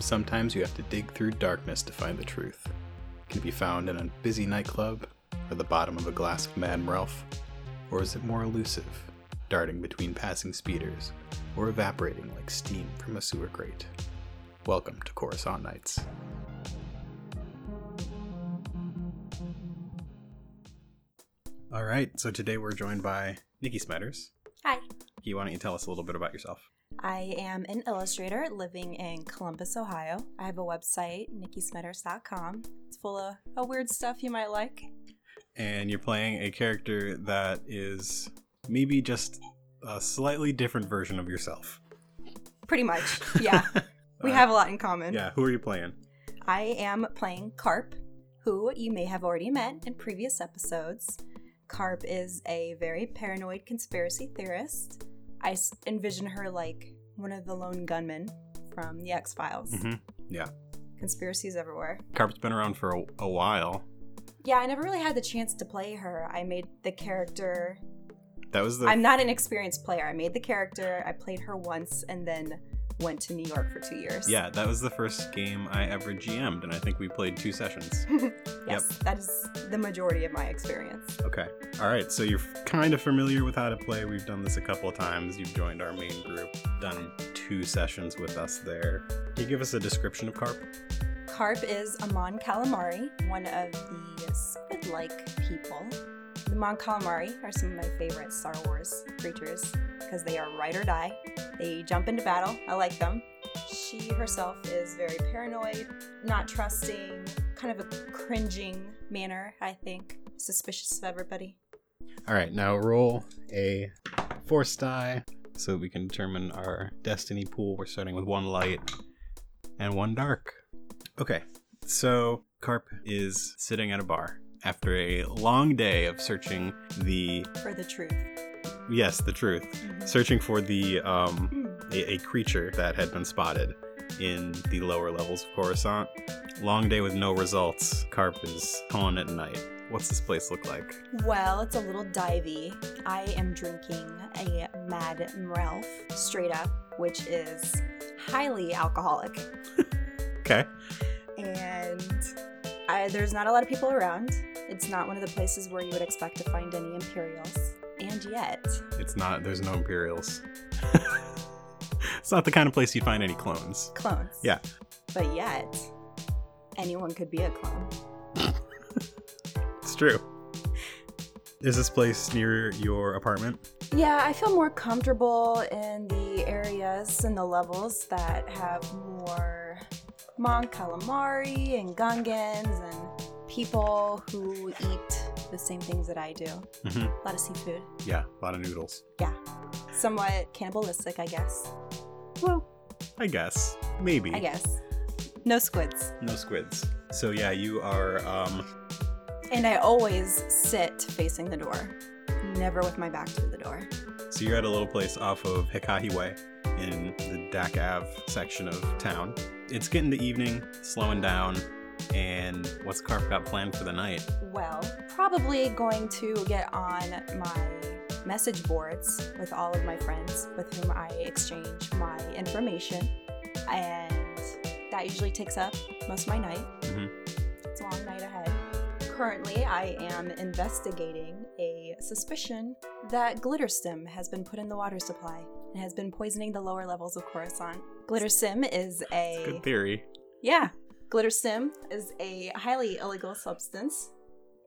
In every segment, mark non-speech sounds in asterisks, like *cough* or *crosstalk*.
Sometimes you have to dig through darkness to find the truth. It can be found in a busy nightclub, or the bottom of a glass of Madame Ralph, or is it more elusive, darting between passing speeders, or evaporating like steam from a sewer grate? Welcome to Coruscant Nights. All right, so today we're joined by Nikki Smetters. Hi. Nikki, why don't you tell us a little bit about yourself? I am an illustrator living in Columbus, Ohio. I have a website, nikkismetters.com. It's full of, of weird stuff you might like. And you're playing a character that is maybe just a slightly different version of yourself. Pretty much, *laughs* yeah. we Uh, have a lot in common. Yeah, who are you playing? I am playing Carp, who you may have already met in previous episodes. Carp is a very paranoid conspiracy theorist. I envision her like one of the lone gunmen from the X Files. Mm-hmm. Yeah. Conspiracies everywhere. Carp's been around for a, a while. Yeah, I never really had the chance to play her. I made the character. That was the I'm not an experienced player. I made the character, I played her once, and then went to New York for two years. yeah, that was the first game I ever GM'd, and I think we played two sessions. *laughs* yes, that is the majority of my experience. Okay. All right. So you're kind of familiar with how to play. We've done this a couple of times. You've joined our main group, done two sessions with us there. Can you give us a description of Carp? Carp is a Mon Calamari, one of the squid like people. The Mon Calamari are some of my favorite Star Wars creatures because they are ride or die. They jump into battle. I like them. She herself is very paranoid, not trusting, kind of a cringing manner, I think. Suspicious of everybody. All right. Now roll a force die so we can determine our destiny pool. We're starting with one light and one dark. Okay. So Carp is sitting at a bar after a long day of searching the For the truth. Yes, the truth. Mhm. Searching for the um Mm. a, a creature that had been spotted in the lower levels of Coruscant. Long day with no results. Carp is calling it a night. What's this place look like? Well, it's a little divey. I am drinking a Mad Ralph straight up, which is highly alcoholic. *laughs* Okay. And I, there's not a lot of people around. It's not one of the places where you would expect to find any Imperials. And yet, It's not, there's no Imperials. *laughs* it's not the kind of place you'd find any clones. clones. Yeah. But yet, anyone could be a clone. It's true. Is this place near your apartment? Yeah, I feel more comfortable in the areas and the levels that have more Mon calamari and Gungans and people who eat the same things that I do. Mhm. A lot of seafood. Yeah, a lot of noodles. Yeah. Somewhat cannibalistic, I guess. Well, I guess. Maybe. I guess. No squids. No squids. So yeah, you are um And I always sit facing the door, never with my back to the door. So you're at a little place off of Hikahi Way in the Dak Ave section of town. It's getting to evening, slowing down, and what's Carp got planned for the night? Well, probably going to get on my message boards with all of my friends with whom I exchange my information. And that usually takes up most of my night. Mhm. It's a long night ahead. Currently, I am investigating a suspicion that Glitterstim has been put in the water supply and has been poisoning the lower levels of Coruscant. Glitterstim is a Good theory. yeah. Glitterstim is a highly illegal substance,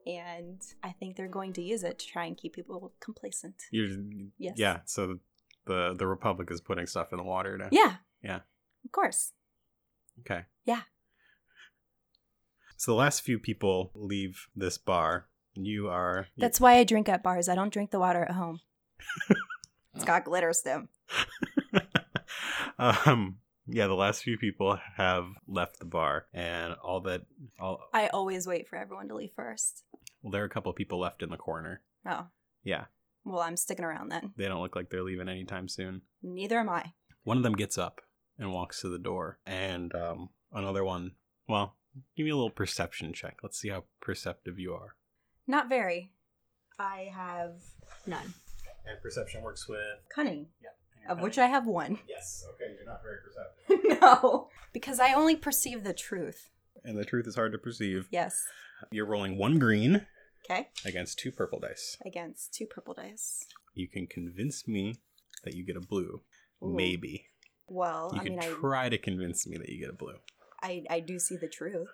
and I think they're going to use it to try and keep people complacent. You're, Yes. Yeah. So the the Republic is putting stuff in the water to. Yeah. Yeah. Of course. Okay. Yeah. So the last few people leave this bar. You are. That's why I drink at bars. I don't drink the water at home. it's *laughs* got glitter stim. *laughs* um. Yeah, the last few people have left the bar, and all that. All I always wait for everyone to leave first. well, there are a couple people left in the corner. Oh, Yeah, well, I'm sticking around then. they don't look like they're leaving anytime soon. Neither am I. One of them gets up and walks to the door, and um, another one. Well, give me a little perception check. Let's see how perceptive you are. Not very. I have none. And perception works with Cunning, yeah, of which I have one. *laughs* yes. Okay, you're not very perceptive. *laughs* no. Because I only perceive the truth. And the truth is hard to perceive. Yes. You're rolling one green Okay. against two purple dice. Against two purple dice. You can convince me that you get a blue. Ooh. Maybe. Well, You I can mean, I, try to convince me that you get a blue. I I do see the truth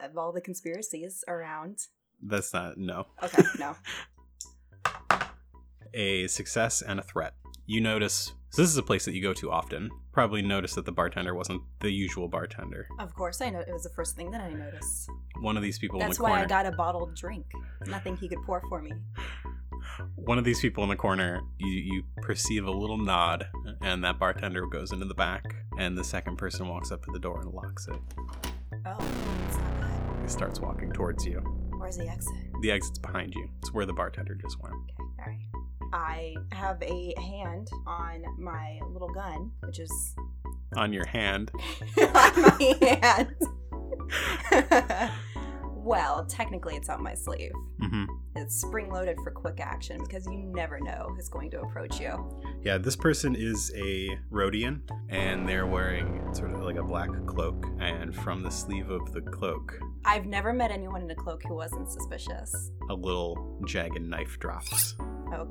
of all the conspiracies around. That's not, no. Okay, no. *laughs* A success and a threat. You notice, so this is a place that you go to often. Probably notice that the bartender wasn't the usual bartender. Of course, I know it was the first thing that I noticed. One of these people in That's the why corner. I got a bottled drink. Nothing he could pour for me. one of these people in the corner, you, you perceive a little nod, and that bartender goes into the back, and the second person walks up to the door and locks it. Oh, it's not good. He starts walking towards you. Where's the exit? The exit's behind you. It's where the bartender just went. Okay, all right. I have a hand on my little gun, which is On your hand, *laughs* on my hand. *laughs* well, technically, it's on my sleeve. hmm It's spring loaded for quick action because you never know who's going to approach you. Yeah, this person is a Rodian, and they're wearing sort of like a black cloak. And from the sleeve of the cloak, I've never met anyone in a cloak who wasn't suspicious. a little jagged knife drops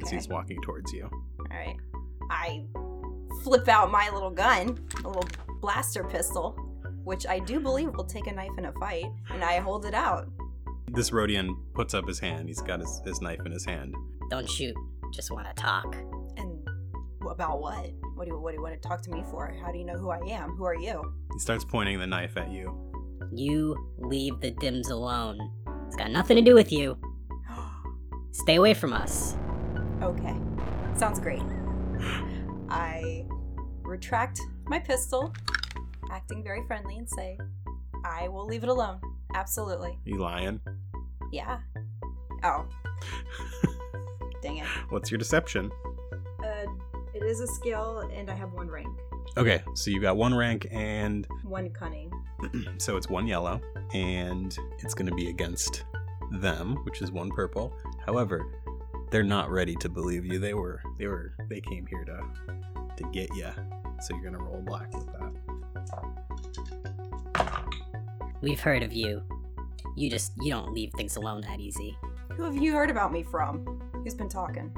as he's walking towards you. All right. I flip out my little gun, a little blaster pistol, which I do believe will take a knife in a fight, and I hold it out. This Rodian puts up his hand. He's got his, his knife in his hand. Don't shoot. Just want to talk. And about what? What do you what do you want to talk to me for? How do you know who I am? Who are you? He starts pointing the knife at you. You leave the Dims alone. It's got nothing to do with you. *gasps* Stay away from us. Okay. Sounds great. I retract my pistol, acting very friendly, and say, I will leave it alone. Absolutely. You lying? Yeah. Oh. *laughs* Dang it. What's your deception? Uh, it is a skill, and I have one rank. Okay, so you got one rank, and One cunning. *clears throat* so it's one yellow, and it's going to be against them, which is one purple. However, they're not ready to believe you. They were, they were, they came here to, to get you. So you're gonna roll black with that. We've heard of you. You just you don't leave things alone that easy. Who have you heard about me from? Who's been talking?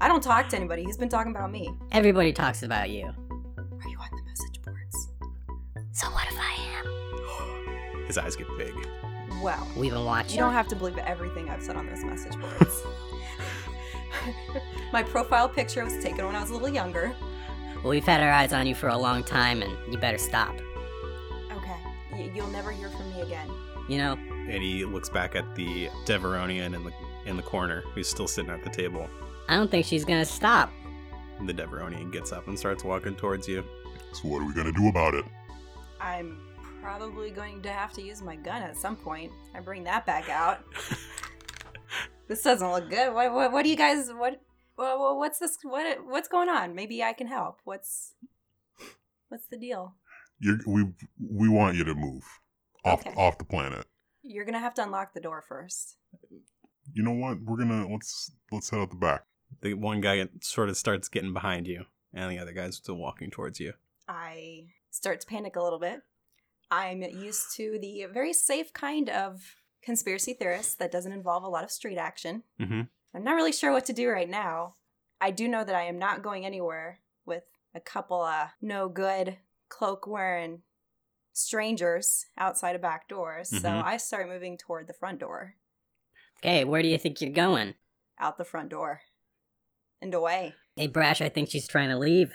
I don't talk to anybody. Who's been talking about me. Everybody talks about you. Are you on the message boards? So what if I am? *gasps* His eyes get big. Well, We've been watching. you don't have to believe everything I've said on those message boards. *laughs* *laughs* My profile picture was taken when I was a little younger. Well, we've had our eyes on you for a long time, and you better stop. Okay. Y- you'll never hear from me again. You know, And he looks back at the Devaronian in the in the corner, who's still sitting at the table. I don't think she's gonna stop. The Devaronian gets up and starts walking towards you. So what are we gonna do about it? I'm probably going to have to use my gun at some point. I bring that back out. *laughs* this doesn't look good. What, what, what do you guys what, what what's this what what's going on? Maybe I can help. What's what's the deal? You're, we we want you to move off Okay. off the planet. You're going to have to unlock the door first. You know what? We're gonna let's let's head out the back. The one guy sort of starts getting behind you, and the other guy's still walking towards you. I start to panic a little bit. I'm used to the very safe kind of conspiracy theorist that doesn't involve a lot of street action. Mm-hmm. I'm not really sure what to do right now. I do know that I am not going anywhere with a couple of no good cloak wearing strangers outside a back door. So Mhm. I start moving toward the front door, Okay, where do you think you're going? out the front door, and away. Hey, Brash, I think she's trying to leave.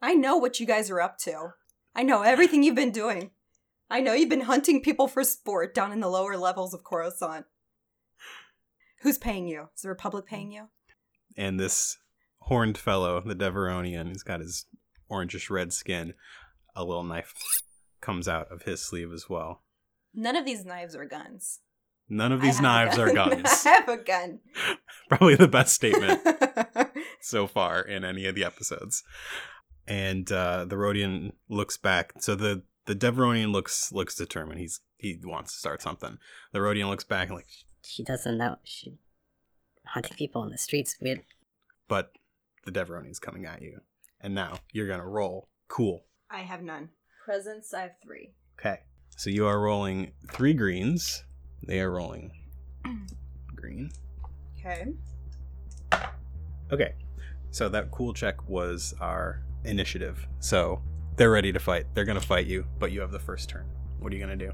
I know what you guys are up to. I know everything you've been doing. I know you've been hunting people for sport down in the lower levels of Coruscant. Who's paying you? Is the Republic paying you? And this horned fellow, the Devaronian, he's got his orangish red skin. A little knife comes out of his sleeve as well. None of these knives are guns. None of these knives are *laughs* guns. I have a gun. *laughs* Probably the best statement *laughs* so far in any of the episodes. And uh, the Rodian looks back. So the the Devaronian looks looks determined. He's he wants to start something. The Rodian looks back and like, She doesn't know. She hunting people in the streets. Weird. but the Devaronian's coming at you. And now you're gonna roll. Cool. I have none. Presents, I have three. Okay. So you are rolling three greens. They are rolling *clears throat* green. Okay. Okay. So that cool check was our initiative. So they're ready to fight. They're going to fight you, but you have the first turn. What are you going to do?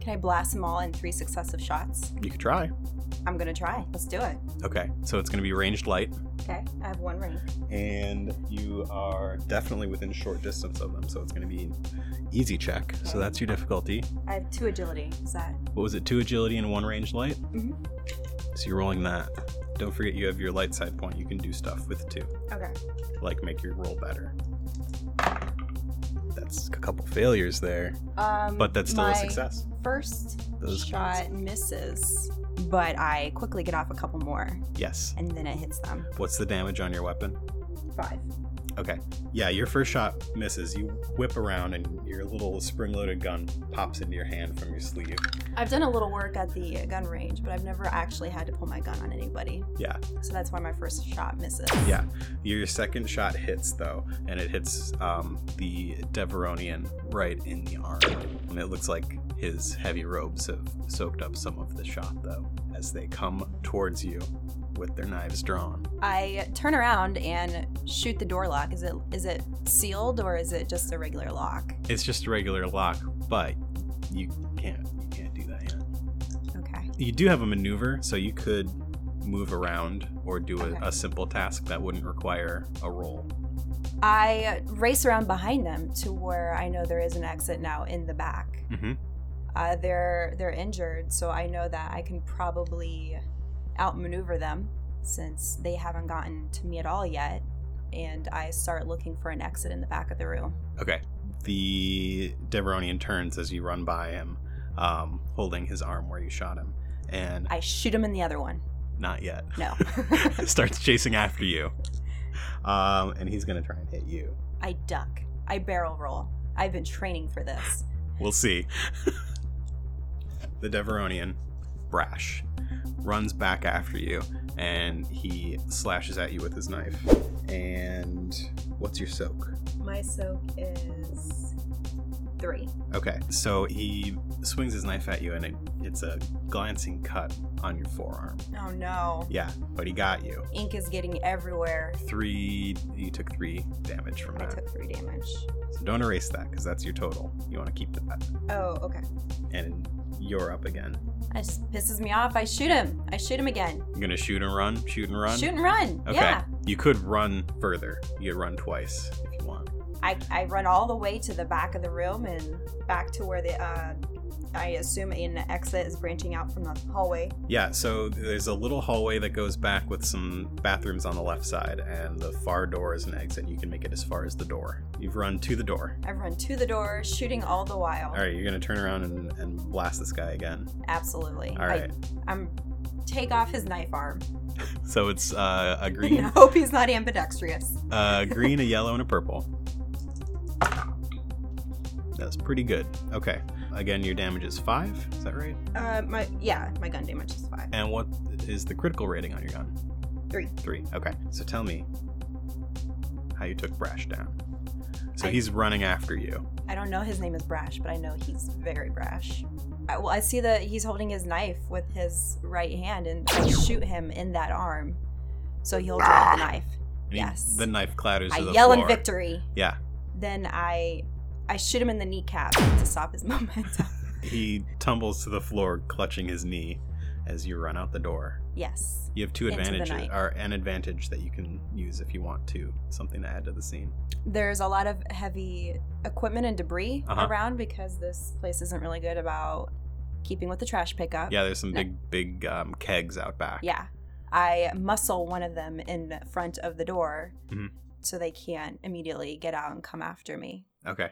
Can I blast them all in three successive shots? You could try. I'm gonna try. Let's do it. Okay. So it's going to be ranged light, Okay. I have one ring. and you are definitely within short distance of them. So it's going to be easy check. So that's your difficulty. I have two agility. Is that? What was it? Two agility and one ranged light? Mhm. So you're rolling that. Don't forget you have your light side point. You can do stuff with two. Okay. like make your roll better. That's a couple failures there, Um, but that's still a success. First Those shot misses, but I quickly get off a couple more, Yes. and then it hits them. What's the damage on your weapon? Five. Okay. Yeah, your first shot misses. You whip around and your little spring-loaded gun pops into your hand from your sleeve. I've done a little work at the gun range, but I've never actually had to pull my gun on anybody. Yeah. So that's why my first shot misses. Yeah. Your second shot hits though, and it hits um, the Devaronian right in the arm. And it looks like his heavy robes have soaked up some of the shot though, as they come towards you with their knives drawn. I turn around and shoot the door lock. Is it is it sealed or is it just a regular lock? It's just a regular lock, but you can't you can't do that yet. Okay. You do have a maneuver, so you could move around or do a, Okay. a simple task that wouldn't require a roll. I race around behind them to where I know there is an exit now in the back. Mm-hmm. Uh, they're they're injured, so I know that I can probably outmaneuver them since they haven't gotten to me at all yet. And I start looking for an exit in the back of the room. Okay. The Devaronian turns as you run by him, um, holding his arm where you shot him, and I shoot him in the other one. not yet. No. *laughs* *laughs* Starts chasing after you, um, and he's gonna try and hit you. I duck. I barrel roll. I've been training for this. We'll see. *laughs* the Devaronian, brash, runs back after you and he slashes at you with his knife. And what's your soak? My soak is three. Okay, so he swings his knife at you and it, it's a glancing cut on your forearm. Oh no. Yeah, but he got you. Ink is getting everywhere. Three, you took three damage from I that. took three damage. So don't erase that because that's your total. You want to keep that. Oh, okay. And you're up again. It pisses me off. I shoot him. I shoot him again. You're gonna shoot and run, shoot and run. Shoot and run. Okay. Yeah. You could run further. You could run twice if you want. I, I run all the way to the back of the room and back to where the uh, I assume an exit is branching out from the hallway. Yeah, so there's a little hallway that goes back with some bathrooms on the left side, and the far door is an exit. You can make it as far as the door. You've run to the door. I've run to the door, shooting all the while. All right, you're gonna turn around and, and blast this guy again. Absolutely. All right. I, I'm take off his knife arm. *laughs* So it's uh, a *laughs* I green, hope he's not ambidextrous. a green, a yellow, and a purple. That's pretty good. Okay. Again, your damage is five. Is that right? Uh, my yeah, my gun damage is five. And what is the critical rating on your gun? Three. Three. Okay. So tell me how you took Brash down. So I- he's running after you. I don't know his name is Brash, but I know he's very brash. I, well, I see that he's holding his knife with his right hand, and I shoot him in that arm, so he'll drop the knife. And he- Yes. the knife clatters I to the yell floor. in victory. Yeah. Then I, I shoot him in the kneecap to stop his *laughs* momentum. He tumbles to the floor, clutching his knee as you run out the door. yes. You have two advantages, or an advantage that you can use if you want to. Something to add to the scene. There's a lot of heavy equipment and debris Uh-huh. around because this place isn't really good about keeping with the trash pickup. Yeah, there's some No. big, big um, kegs out back. Yeah. I muscle one of them in front of the door Mhm. so they can't immediately get out and come after me. Okay.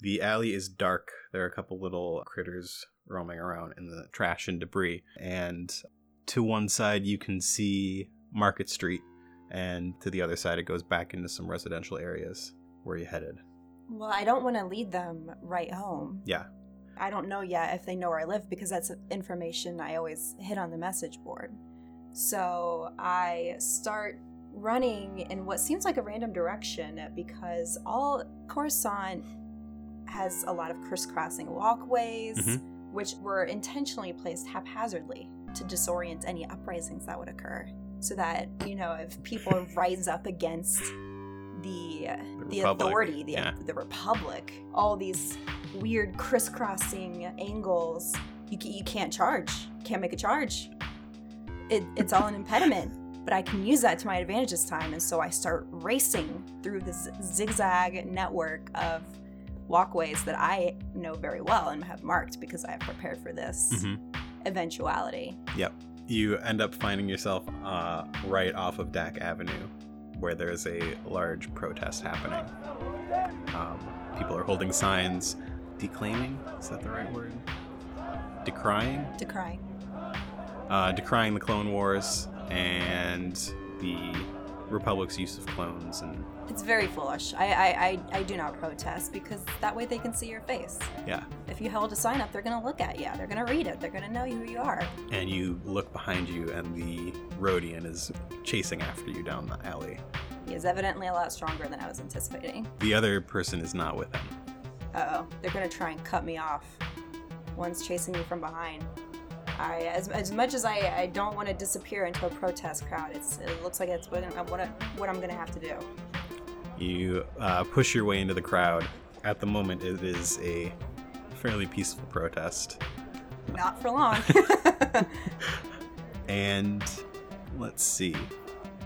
The alley is dark. There are a couple little critters roaming around in the trash and debris. And to one side, you can see Market Street. And to the other side, it goes back into some residential areas. Where you headed? Well, I don't want to lead them right home. Yeah. I don't know yet if they know where I live because that's information I always hit on the message board. So I start running in what seems like a random direction because all Coruscant has a lot of crisscrossing walkways, Mhm. which were intentionally placed haphazardly to disorient any uprisings that would occur. So that, you know, if people *laughs* rise up against the The the authority, the yeah. the republic, all these weird crisscrossing angles, you you can't charge, can't make a charge. It, it's all an impediment, but I can use that to my advantage this time, and so I start racing through this zigzag network of walkways that I know very well and have marked because I have prepared for this Mhm. eventuality. Yep. You end up finding yourself uh, right off of Dak Avenue, where there's a large protest happening. Um, people are holding signs, declaiming. Is that the right word? Decrying, decrying uh, decrying the Clone Wars and the Republic's use of clones, and It's very foolish. I, I, I, I do not protest because that way they can see your face. yeah. If you held a sign up, they're gonna look at you. They're gonna read it. They're gonna know who you are. And you look behind you, and the Rodian is chasing after you down the alley. He is evidently a lot stronger than I was anticipating. The other person is not with him. Uh oh, they're gonna try and cut me off. One's chasing me from behind. I, as, as much as I, I don't want to disappear into a protest crowd, it's, it looks like it's what, I- what, I- what I'm gonna have to do. You uh, push your way into the crowd. At the moment, it is a fairly peaceful protest. Not for long. *laughs* And let's see.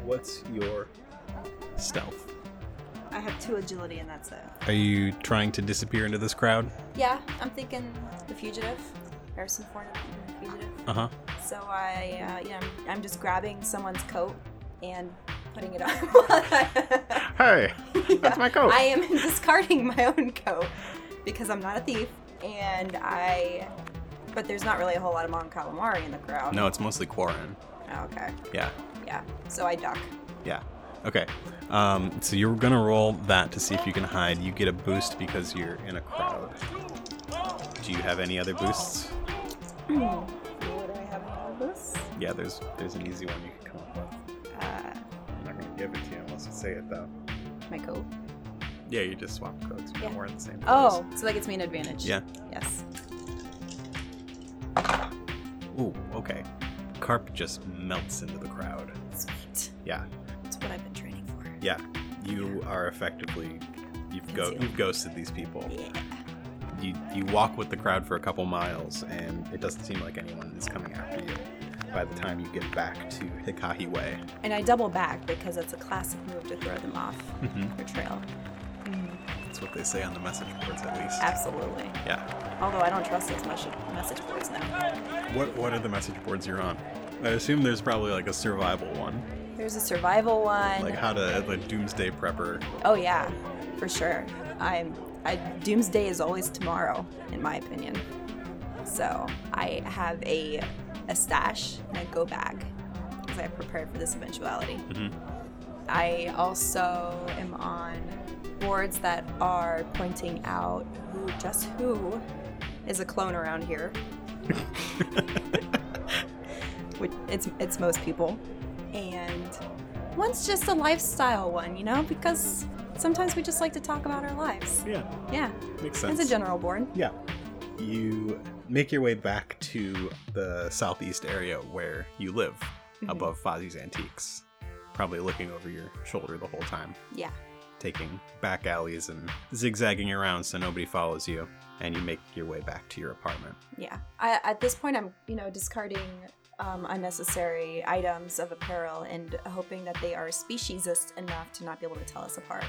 What's your stealth? I have two agility and that's it. Are you trying to disappear into this crowd? Yeah, I'm thinking the fugitive, Harrison Ford, the fugitive. Uh huh. So I, uh, yeah, I'm, I'm just grabbing someone's coat and putting it on. *laughs* Hey, that's my coat. I am *laughs* discarding my own coat because I'm not a thief, and I. But there's not really a whole lot of Mon Calamari in the crowd. No, it's mostly Quarren. Oh, okay. Yeah, Yeah. So I duck. yeah. Okay. Um, so you're gonna roll that to see if you can hide. You get a boost because you're in a crowd. Do you have any other boosts? *clears throat* this? Yeah, there's there's an easy one you can come up with. Uh, I'm not gonna give it to you unless you say it though. my coat. Yeah, you just swap codes. Yeah. We're in the same. Oh, so that gets me an advantage. Yeah. Yes. Ooh, okay. Carp just melts into the crowd. Sweet. Yeah, That's what I've been training for. yeah. You are effectively you've go you've ghosted these people. Yeah. You you walk with the crowd for a couple miles, and it doesn't seem like anyone is coming after you. By the time you get back to Hikahi Way, And I double back because it's a classic move to throw them off Mhm. the trail. that's what they say on the message boards, at least. Absolutely. Yeah. Although I don't trust those message message boards now. What what are the message boards you're on? I assume there's probably like a survival one, There's a survival one. like how to like doomsday prepper. oh yeah, for sure. I'm. I, doomsday is always tomorrow, in my opinion. So I have a a stash and a go bag because I prepared for this eventuality. Mhm. I also am on boards that are pointing out who, just who, is a clone around here. *laughs* Which it's it's most people, and one's just a lifestyle one, you know, because sometimes we just like to talk about our lives. Yeah, Yeah, makes sense. it's a general board. Yeah. You make your way back to the southeast area where you live, Mhm. above Fozzie's Antiques. Probably looking over your shoulder the whole time, Yeah. taking back alleys and zigzagging around so nobody follows you. And you make your way back to your apartment. Yeah. I, at this point, I'm, you know, discarding um, unnecessary items of apparel and hoping that they are speciesist enough to not be able to tell us apart.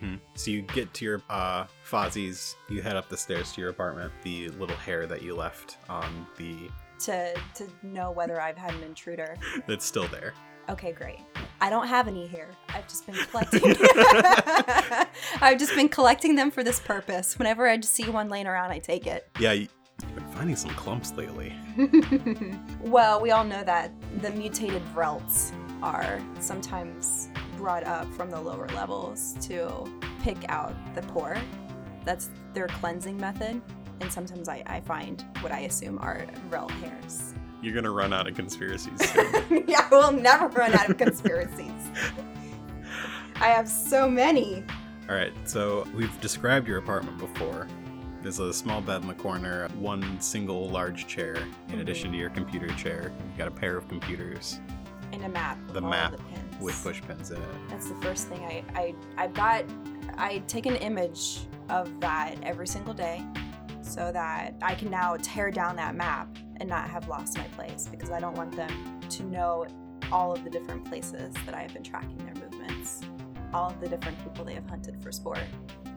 Hmm So you get to your uh, Fozzie's, you head up the stairs to your apartment. The little hair that you left on the To to know whether I've had an intruder. *laughs* that's still there. Okay, great. I don't have any here. I've just been collecting. *laughs* *laughs* I've just been collecting them for this purpose. Whenever I just see one laying around, I take it. Yeah, you- you've been finding some clumps lately. well, we all know that the mutated Vrelts are sometimes brought up from the lower levels to pick out the poor. That's their cleansing method. And sometimes I, I find what I assume are real hairs. You're gonna run out of conspiracies *laughs* soon. yeah, I will never run out of conspiracies. I have so many. All right, so we've described your apartment before. There's a small bed in the corner, one single large chair, in addition mm-hmm. to your computer chair. You've got a pair of computers And a map. The map the. With push pins in it. That's the first thing I, I I've got I take an image of that every single day so that I can now tear down that map and not have lost my place because I don't want them to know all of the different places that I have been tracking their movements, all of the different people they have hunted for sport.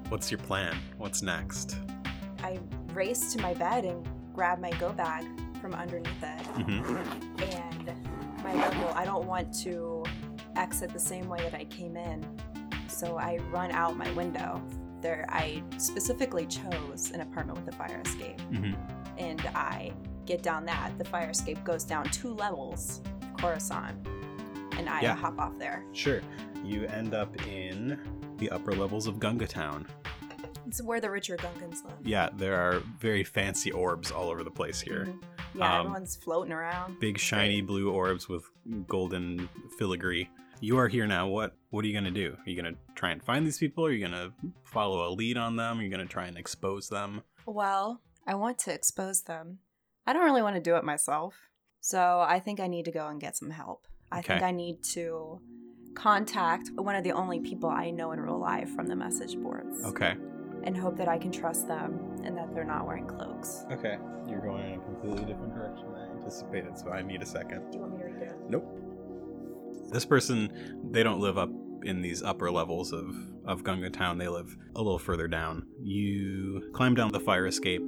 What's your plan? What's next? I race to my bed and grab my go bag from underneath it Mm-hmm. and my level i don't want to exit the same way that i came in so i run out my window there i specifically chose an apartment with a fire escape Mm-hmm. and i get down that the fire escape goes down two levels of coruscant and i Yeah. hop off there Sure. You end up in the upper levels of Gunga Town. it's where the richer gungans live Yeah, there are very fancy orbs all over the place here. Mhm. yeah Um, everyone's floating around Big shiny blue orbs with golden filigree. You are here now. What what are you gonna do? Are you gonna try and find these people? Are you gonna follow a lead on them? Are you gonna try and expose them? Well, I want to expose them. I don't really want to do it myself. So I think I need to go and get some help. I think I need to contact one of the only people I know in real life from the message boards Okay. and hope that I can trust them and that they're not wearing cloaks. Okay. You're going in a completely different direction than I anticipated, so I need a second. Do you want me to read it? Nope. This person, they don't live up in these upper levels of, of Gunga Town. They live a little further down. You climb down the fire escape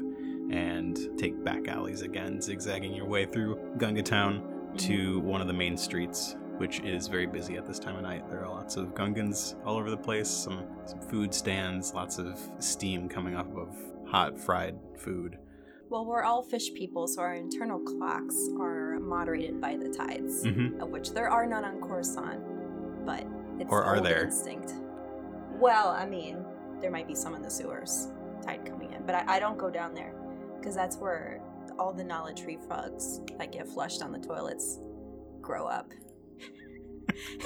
and take back alleys again, zigzagging your way through Gunga Town to one of the main streets, which is very busy at this time of night. There are lots of Gungans all over the place, some, some food stands, lots of steam coming off of hot fried food. Well, we're all fish people, so our internal clocks are moderated by the tides, Mm-hmm. of which there are none on Coruscant, but it's Or are there? instinct. Well, I mean, there might be some in the sewers, tide coming in, but I, I don't go down there because that's where all the Nala tree frogs that get flushed on the toilets grow up. *laughs* *laughs*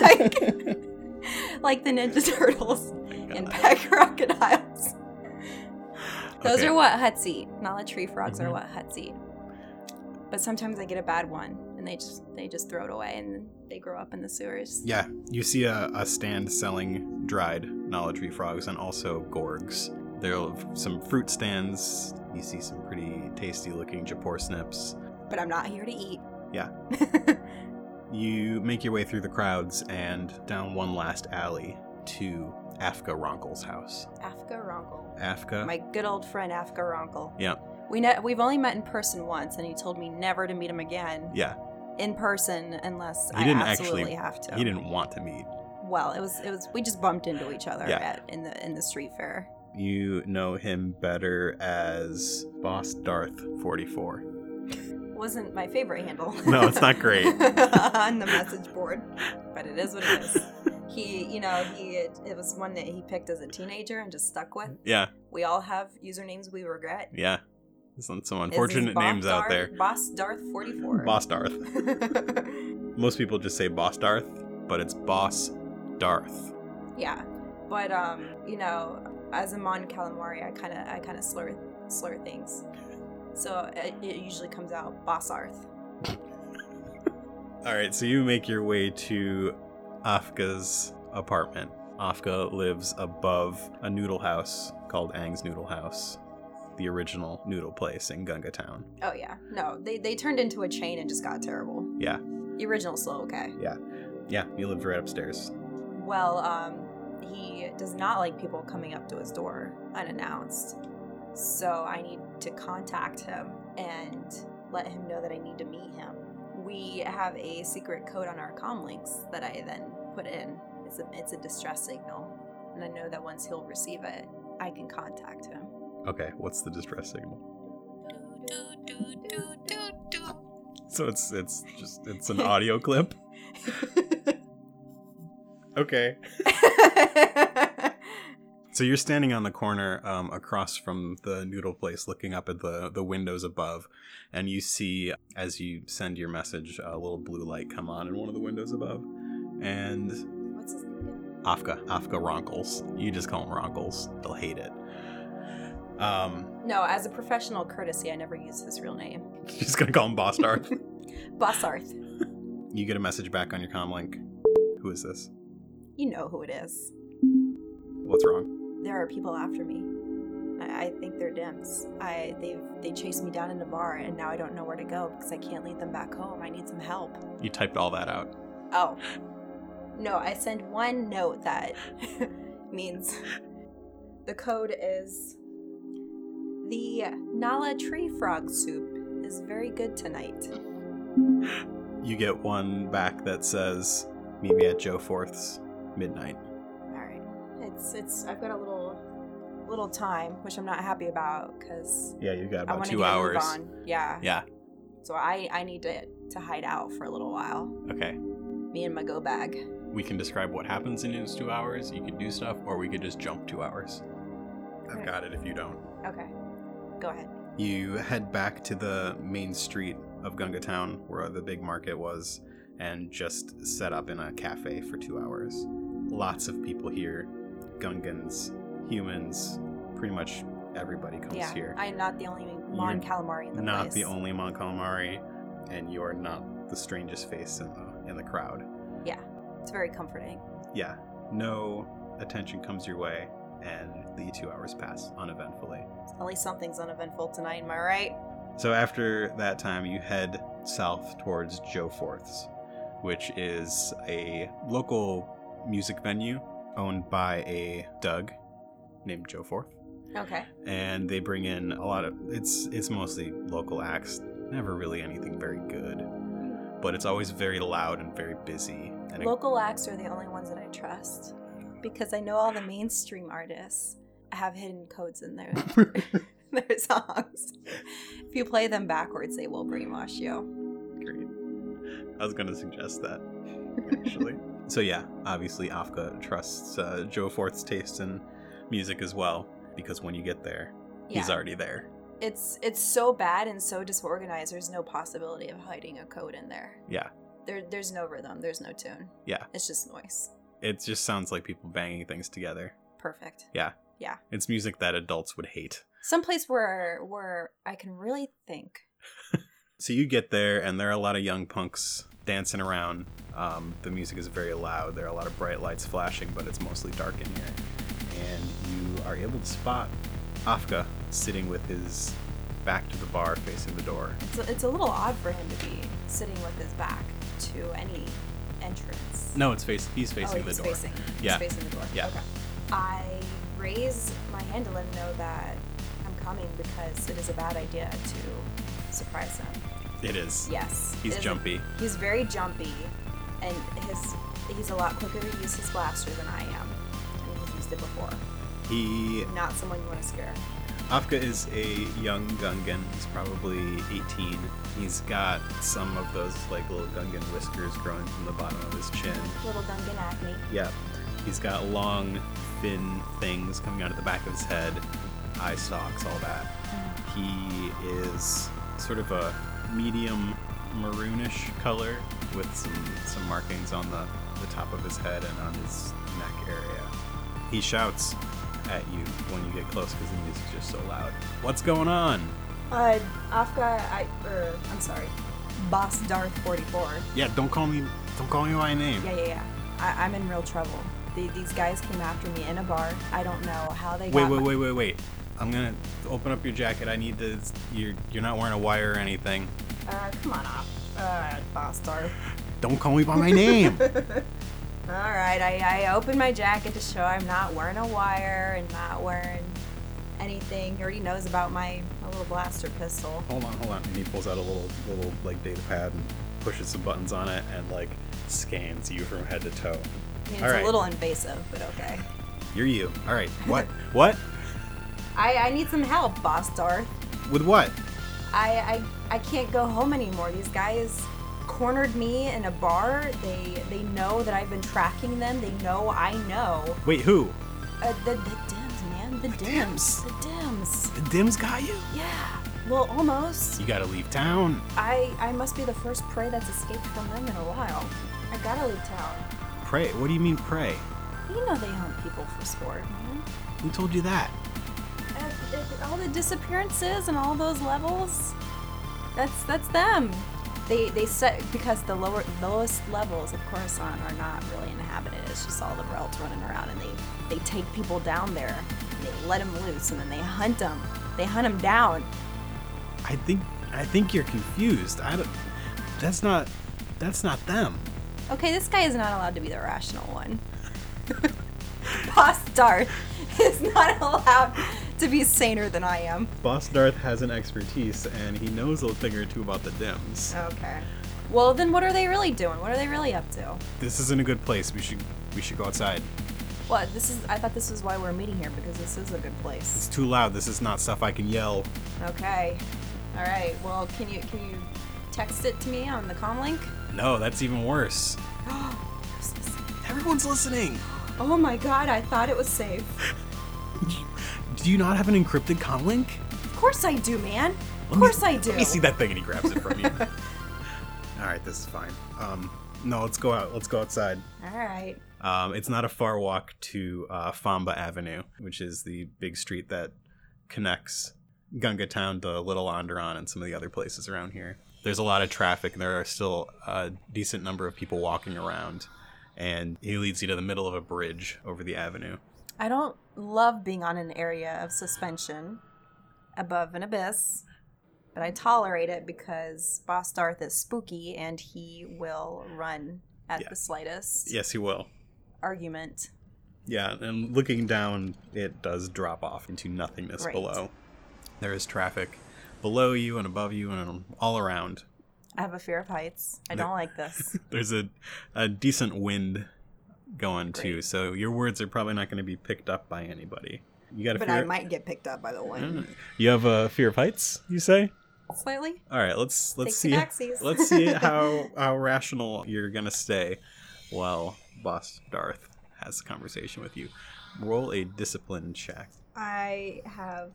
like, like the Ninja Turtles and *laughs* pet crocodiles. Those Okay. are what Hutts eat. Nala tree frogs Mhm. are what Hutts eat. But sometimes they get a bad one and they just they just throw it away and they grow up in the sewers. Yeah, you see a, a stand selling dried Nala tree frogs and also gorgs. There are some fruit stands. You see some pretty tasty looking Japor snips. But I'm not here to eat. Yeah. *laughs* You make your way through the crowds and down one last alley to Afka Ronkel's house. Afka Ronkel. Afka? My good old friend Afka Ronkel. Yeah. We ne- we've only met in person once and he told me never to meet him again yeah, in person unless He I didn't absolutely actually- have to. he didn't want to meet. Well, it was it was we just bumped into each other Yeah. at, in the in the street fair. You know him better as Boss Darth 44. Wasn't my favorite handle. No, it's not great. *laughs* on the message board, but it is what it is. *laughs* He, you know, he it was one that he picked as a teenager and just stuck with. Yeah, We all have usernames we regret. yeah. Some, some unfortunate names out there. Boss Darth forty four. Boss Darth. *laughs* Most people just say Boss Darth, but it's Boss Darth. yeah, but um, you know, as a Mon Calamari, I kind of I kind of slur slur things. So it, it usually comes out Boss Arth. *laughs* All right, so you make your way to Afka's apartment. Afka lives above a noodle house called Ang's Noodle House, the original noodle place in Gunga Town. Oh yeah, no, they they turned into a chain and just got terrible. Yeah, The original's still okay. yeah, Yeah, he lived right upstairs. Well, um, he does not like people coming up to his door unannounced. So I need to contact him and let him know that I need to meet him. We have a secret code on our comm links that I then put in. It's a, it's a distress signal. And I know that once he'll receive it, I can contact him. Okay, what's the distress signal? So it's it's just it's an *laughs* audio clip. *laughs* Okay. *laughs* So you're standing on the corner um, across from the noodle place, looking up at the the windows above, and you see as you send your message, a little blue light come on in one of the windows above, and What's his name again? Afka, Afka Ronkles. You just call him Ronkles. They'll hate it. Um, No, as a professional courtesy, I never use his real name. *laughs* just gonna call him Boss Darth. *laughs* Bossarth. you get a message back on your comm link. Who is this? You know who it is. What's wrong? There are people after me. I, I think they're dims. I they've they chased me down in the bar and now I don't know where to go because I can't lead them back home. I need some help. You typed all that out. Oh. *laughs* No, I send one note that *laughs* means the code is the Nala tree frog soup is very good tonight. You get one back that says, "Meet me at Joe Forth's midnight." All right. It's it's I've got a little little time, which I'm not happy about because Yeah, you got about two hours. Yeah. Yeah. So I I need to to hide out for a little while. Okay. Me and my go bag. We can describe what happens in those two hours. You could do stuff, or we could just jump two hours. I've got it if you don't. Okay. Go ahead. You head back to the main street of Gunga Town, where the big market was, and just set up in a cafe for two hours. Lots of people here Gungans, humans, pretty much everybody comes yeah. here. I'm not the only Mon You're calamari in the not place. the only Mon Calamari, and you're not the strangest face in the in the crowd. It's very comforting. Yeah, no attention comes your way, and the two hours pass uneventfully. At least something's uneventful tonight, am I right? So after that time, you head south towards Joe Forth's, which is a local music venue owned by a Doug named Joe Forth, Okay. and they bring in a lot of it's it's mostly local acts, never really anything very good, but it's always very loud and very busy. And it- Local acts are the only ones that I trust because I know all the mainstream artists have hidden codes in their *laughs* *laughs* their songs. If you play them backwards, they will brainwash you. Great. I was going to suggest that, actually. *laughs* so, yeah, obviously, Afka trusts uh, Joe Forth's taste in music as well, because when you get there, he's already there. It's it's so bad and so disorganized. There's no possibility of hiding a code in there. Yeah. There there's no rhythm. There's no tune. Yeah. It's just noise. It just sounds like people banging things together. Perfect. Yeah. Yeah. It's music that adults would hate. Someplace where where I can really think. *laughs* So you get there, and there are a lot of young punks dancing around. Um, the music is very loud. There are a lot of bright lights flashing, but it's mostly dark in here. And you are able to spot Afka sitting with his back to the bar, facing the door. It's a, it's a little odd for him to be sitting with his back to any entrance. No, it's face. He's facing oh, the he's door. Facing, Yeah. He's facing the door. Yeah. Okay. I raise my hand to let him know that I'm coming because it is a bad idea to surprise him. It is. Yes. He's is a- jumpy. he's very jumpy, and his he's a lot quicker to use his blaster than I am. And he's used it before. He Not someone you want to scare. Afka is a young Gungan. He's probably 18. He's got some of those like little Gungan whiskers growing from the bottom of his chin. Little Gungan acne. Yeah. He's got long, thin things coming out of the back of his head, eye stalks, all that. He is sort of a medium maroonish color with some, some markings on the, the top of his head and on his neck area. He shouts at you when you get close because the music's just so loud. What's going on? Uh, Afka, I, er, I'm sorry, Boss Darth 44. Yeah, don't call me don't call me by name. Yeah, yeah, yeah. I, I'm in real trouble. The, these guys came after me in a bar. I don't know how they Wait, got wait, my- wait, wait, wait. I'm gonna open up your jacket. I need to. You're you're not wearing a wire or anything. Uh, come on off. Uh, Boss Darth. Don't call me by my name. *laughs* All right, I, I opened my jacket to show I'm not wearing a wire and not wearing anything. He already knows about my, my little blaster pistol. hold on, hold on. And he pulls out a little little like data pad and pushes some buttons on it and like scans you from head to toe. I mean, it's All right. a little invasive, but okay. You're you. All right. *laughs* What? what? I, I need some help, Boss Darth. With what? I, I I can't go home anymore. These guys cornered me in a bar. They they know that I've been tracking them. They know I know. Wait, who? Uh, the the dims, man. The, dims. dims. The dims. The Dims got you. Yeah. Well, almost. You gotta leave town. I I must be the first prey that's escaped from them in a while. I gotta leave town. Pray. What do you mean pray? You know they hunt people for sport, man. Who told you that? Uh, uh, all the disappearances and all those levels. That's that's them. They they set because the lower lowest levels of Coruscant are not really inhabited. It's just all the Relts running around, and they they take people down there. They let them loose, and then they hunt them. They hunt them down. I think I think you're confused. I don't. That's not. That's not them. Okay, this guy is not allowed to be the rational one. *laughs* Boss Darth is not *laughs* allowed *laughs* to be saner than I am. Boss Darth has an expertise, and he knows a thing or two about the Dims. Okay. Well, then what are they really doing? What are they really up to? This isn't a good place. We should we should go outside. What? This is. I thought this was why we're meeting here because this is a good place. It's too loud. This is not stuff I can yell. Okay. All right. Well, can you can you text it to me on the com link? No, that's even worse. *gasps* Everyone's listening. Oh my god! I thought it was safe. *laughs* Do you not have an encrypted comlink? Of course I do, man. Of me- course I do. Let me see that thing, and he grabs it from you. *laughs* All right, this is fine. Um, no, let's go out. Let's go outside. All right. Um, it's not a far walk to uh, Famba Avenue, which is the big street that connects Gunga Town to Little Onderon and some of the other places around here. There's a lot of traffic, and there are still a decent number of people walking around. And he leads you to the middle of a bridge over the avenue. I don't love being on an area of suspension above an abyss, but I tolerate it because Boss Darth is spooky and he will run at Yeah. the slightest Yes, he will. argument. Yeah, and looking down, it does drop off into nothingness Right. below. There is traffic below you and above you and all around. I have a fear of heights. I don't like this. *laughs* There's a, a decent wind going too, Great. so your words are probably not going to be picked up by anybody. You got a but fear? I might get picked up by the wind. Mm. You have a fear of heights, you say? Slightly. All right, let's let's Take see let's see *laughs* how how rational you're gonna stay while Boss Darth has a conversation with you. Roll a discipline check. I have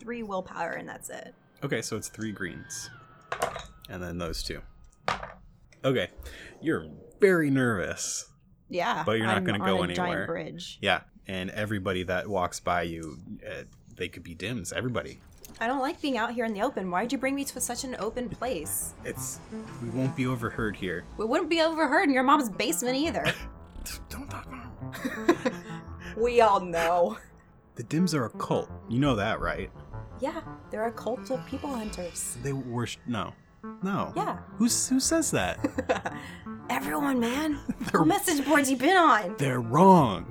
three willpower and that's it. Okay, so it's three greens. And then those two. Okay. You're very nervous. Yeah. But you're not gonna go a anywhere. Giant bridge. Yeah. And everybody that walks by you, uh, they could be dims. Everybody. I don't like being out here in the open. Why'd you bring me to such an open place? It's. We won't be overheard here. We wouldn't be overheard in your mom's basement either. *laughs* Don't talk about *laughs* we all know. The dims are a cult. You know that, right? Yeah, they're a cult of people hunters. They worship. No. No. Yeah. Who's, who says that? *laughs* Everyone, man. *laughs* They're- What message boards you been on? They're wrong.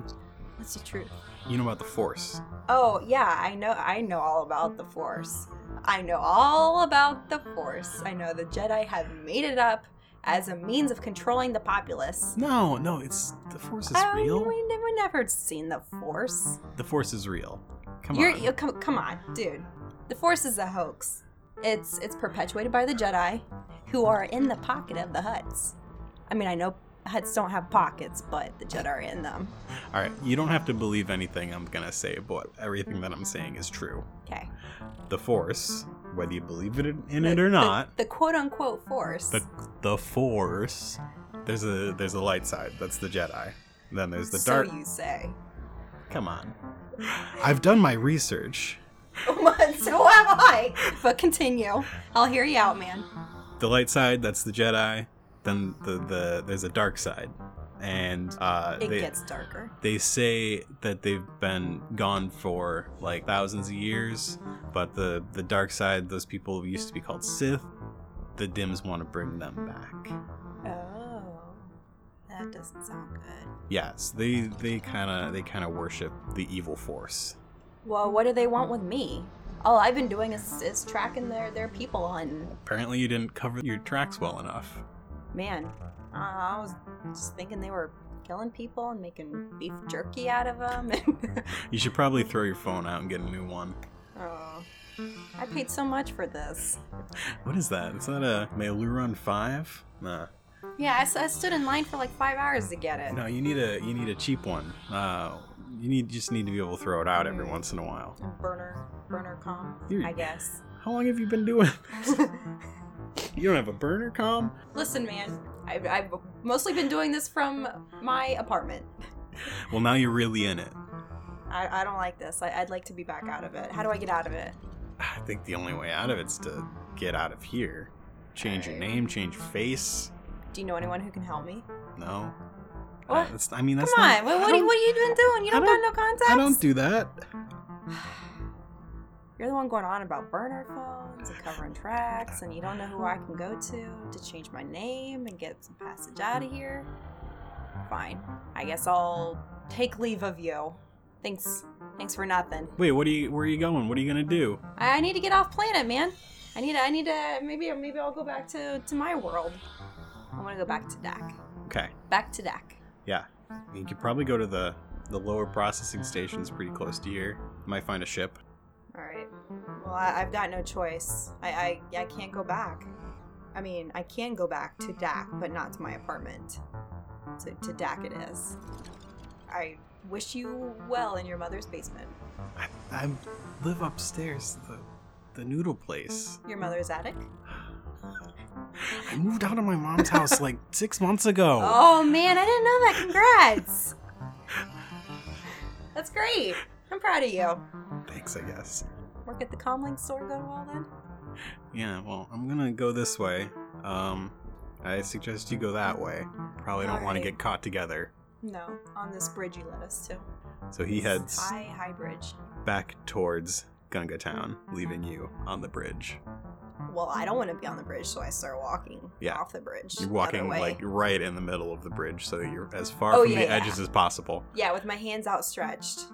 What's the truth? You know about the Force. Oh yeah, I know. I know all about the Force. I know all about the Force. I know the Jedi have made it up as a means of controlling the populace. No, no, it's. The Force is Oh, real. We never, never seen the Force. The Force is real. Come You're, on. you come, come on, dude. The Force is a hoax. It's it's perpetuated by the Jedi, who are in the pocket of the Hutts. I mean, I know Hutts don't have pockets, but the Jedi are in them. All right, you don't have to believe anything I'm gonna say, but everything that I'm saying is true. Okay. The Force, whether you believe it in it or not, The, quote unquote Force. the the Force. There's a there's a light side. That's the Jedi. Then there's the dark. so dark. you say. Come on. I've done my research. *laughs* So have I. But continue. I'll hear you out, man. The light side, that's the Jedi. Then the the there's a dark side, and uh, It they, gets darker. they say that they've been gone for like thousands of years but the the dark side those people used to be called sith the dims want to bring them back Oh, that doesn't sound good. yes they they kind of they kind of worship the evil force Well, what do they want with me? All I've been doing is, is tracking their, their people hunting. apparently you didn't cover your tracks well enough Man, uh, I was just thinking they were killing people and making beef jerky out of them. *laughs* You should probably throw your phone out and get a new one oh, I paid so much for this. what is that is that a Mailuron 5 nah Yeah, I stood in line for like five hours to get it. no you need a you need a cheap one uh you need just need to be able to throw it out every once in a while Burner, burner com, You're- I guess. how long have you been doing *laughs* this? you don't have a burner com Listen, man, I've, I've mostly been doing this from my apartment. well, now you're really in it. I, I don't like this. I, I'd like to be back out of it. How do I get out of it? I think the only way out of it's to get out of here. Change your name, change your face. Do you know anyone who can help me? No. What? Uh, I mean, that's Come not. on. What, what, are you- what are you been doing? You don't, don't- got no contacts? I don't do that. *sighs* You're the one going on about burner phones and covering tracks, and you don't know who I can go to to change my name and get some passage out of here. Fine. I guess I'll take leave of you. Thanks. Thanks for nothing. Wait, what are you? Where are you going? What are you gonna do? I I need to get off planet, man. I need. I need to. Maybe. Maybe I'll go back to to my world. I want to go back to Dac. Okay. Back to Dac. Yeah. You could probably go to the the lower processing stations pretty close to here. Might find a ship. All right. Well, I, I've got no choice. I, I I can't go back. I mean, I can go back to Dac, but not to my apartment. So to Dac it is. I wish you well in your mother's basement. I, I live upstairs, the the noodle place. Your mother's attic. I moved out of my mom's house like six months ago. Oh man, I didn't know that. Congrats. That's great. I'm proud of you. Thanks, I guess. Work at the Comlink store go well then? Yeah, well, I'm gonna go this way. Um, I suggest you go that way. Probably don't want to get caught together. No, on this bridge you led us to. So he heads high, high bridge. back towards Gunga Town, leaving you on the bridge. Well, I don't want to be on the bridge, so I start walking Yeah. off the bridge. You're walking like right in the middle of the bridge, so that you're as far Oh, from yeah, the yeah. edges as possible. Yeah, with my hands outstretched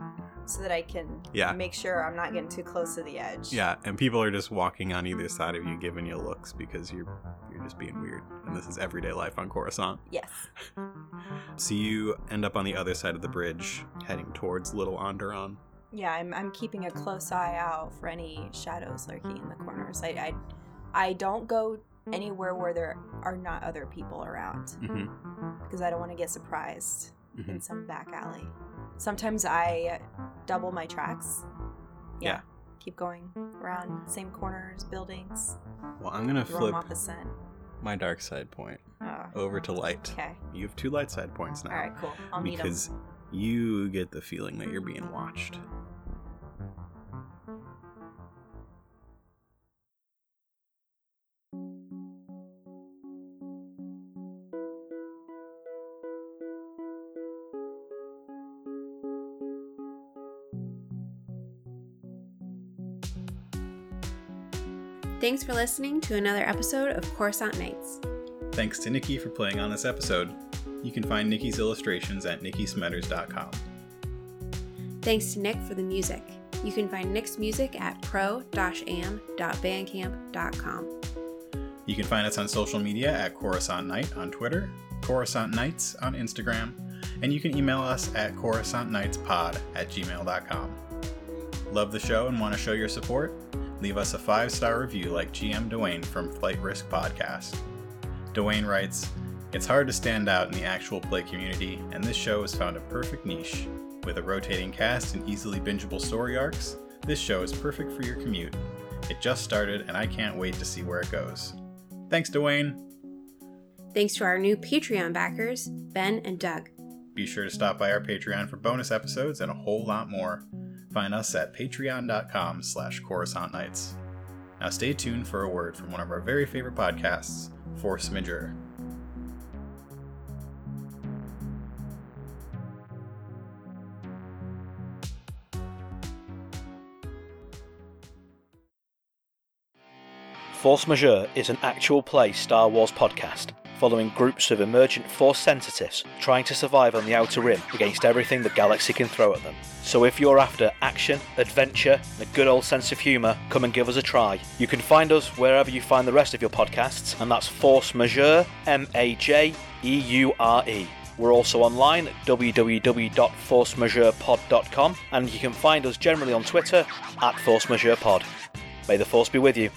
so that I can Yeah. make sure I'm not getting too close to the edge. Yeah, and people are just walking on either side of you, giving you looks because you're you're just being weird. And this is everyday life on Coruscant. Yes. *laughs* So you end up on the other side of the bridge, heading towards Little Onderon. Yeah, I'm, I'm keeping a close eye out for any shadows lurking in the corners. I, I, I don't go anywhere where there are not other people around Mm-hmm. because I don't want to get surprised Mhm. in some back alley. Sometimes I double my tracks. Yeah. Keep going around same corners, buildings, Well, I'm gonna flip off the scent. my dark side point Oh, over to light. okay. You have two light side points now. All right, cool. I'll meet them. because you get the feeling that you're being watched. Thanks for listening to another episode of Coruscant Nights. Thanks to Nikki for playing on this episode. You can find Nikki's illustrations at nikkismetters.com. Thanks to Nick for the music. You can find Nick's music at pro-am.bandcamp.com. You can find us on social media at Coruscant Night on Twitter, Coruscant Nights on Instagram, and you can email us at coruscantnightspod at gmail.com. Love the show and want to show your support? Leave us a five star review like GM Dwayne from Flight Risk Podcast. Dwayne writes, It's hard to stand out in the actual play community, and this show has found a perfect niche. With a rotating cast and easily bingeable story arcs, this show is perfect for your commute. It just started, and I can't wait to see where it goes. Thanks, Dwayne. Thanks to our new Patreon backers, Ben and Doug. Be sure to stop by our Patreon for bonus episodes and a whole lot more. Find us at patreon.com slash Coruscant Nights. Now stay tuned for a word from one of our very favorite podcasts, Force Majeure. Force Majeure is an actual play Star Wars podcast following groups of emergent Force sensitives trying to survive on the Outer Rim against everything the galaxy can throw at them. So if you're after action, adventure, and a good old sense of humour, come and give us a try. You can find us wherever you find the rest of your podcasts, and that's Force Majeure, M A J E U R E. We're also online at www.forcemajeurepod.com, and you can find us generally on Twitter at Force Majeure Pod. May the Force be with you.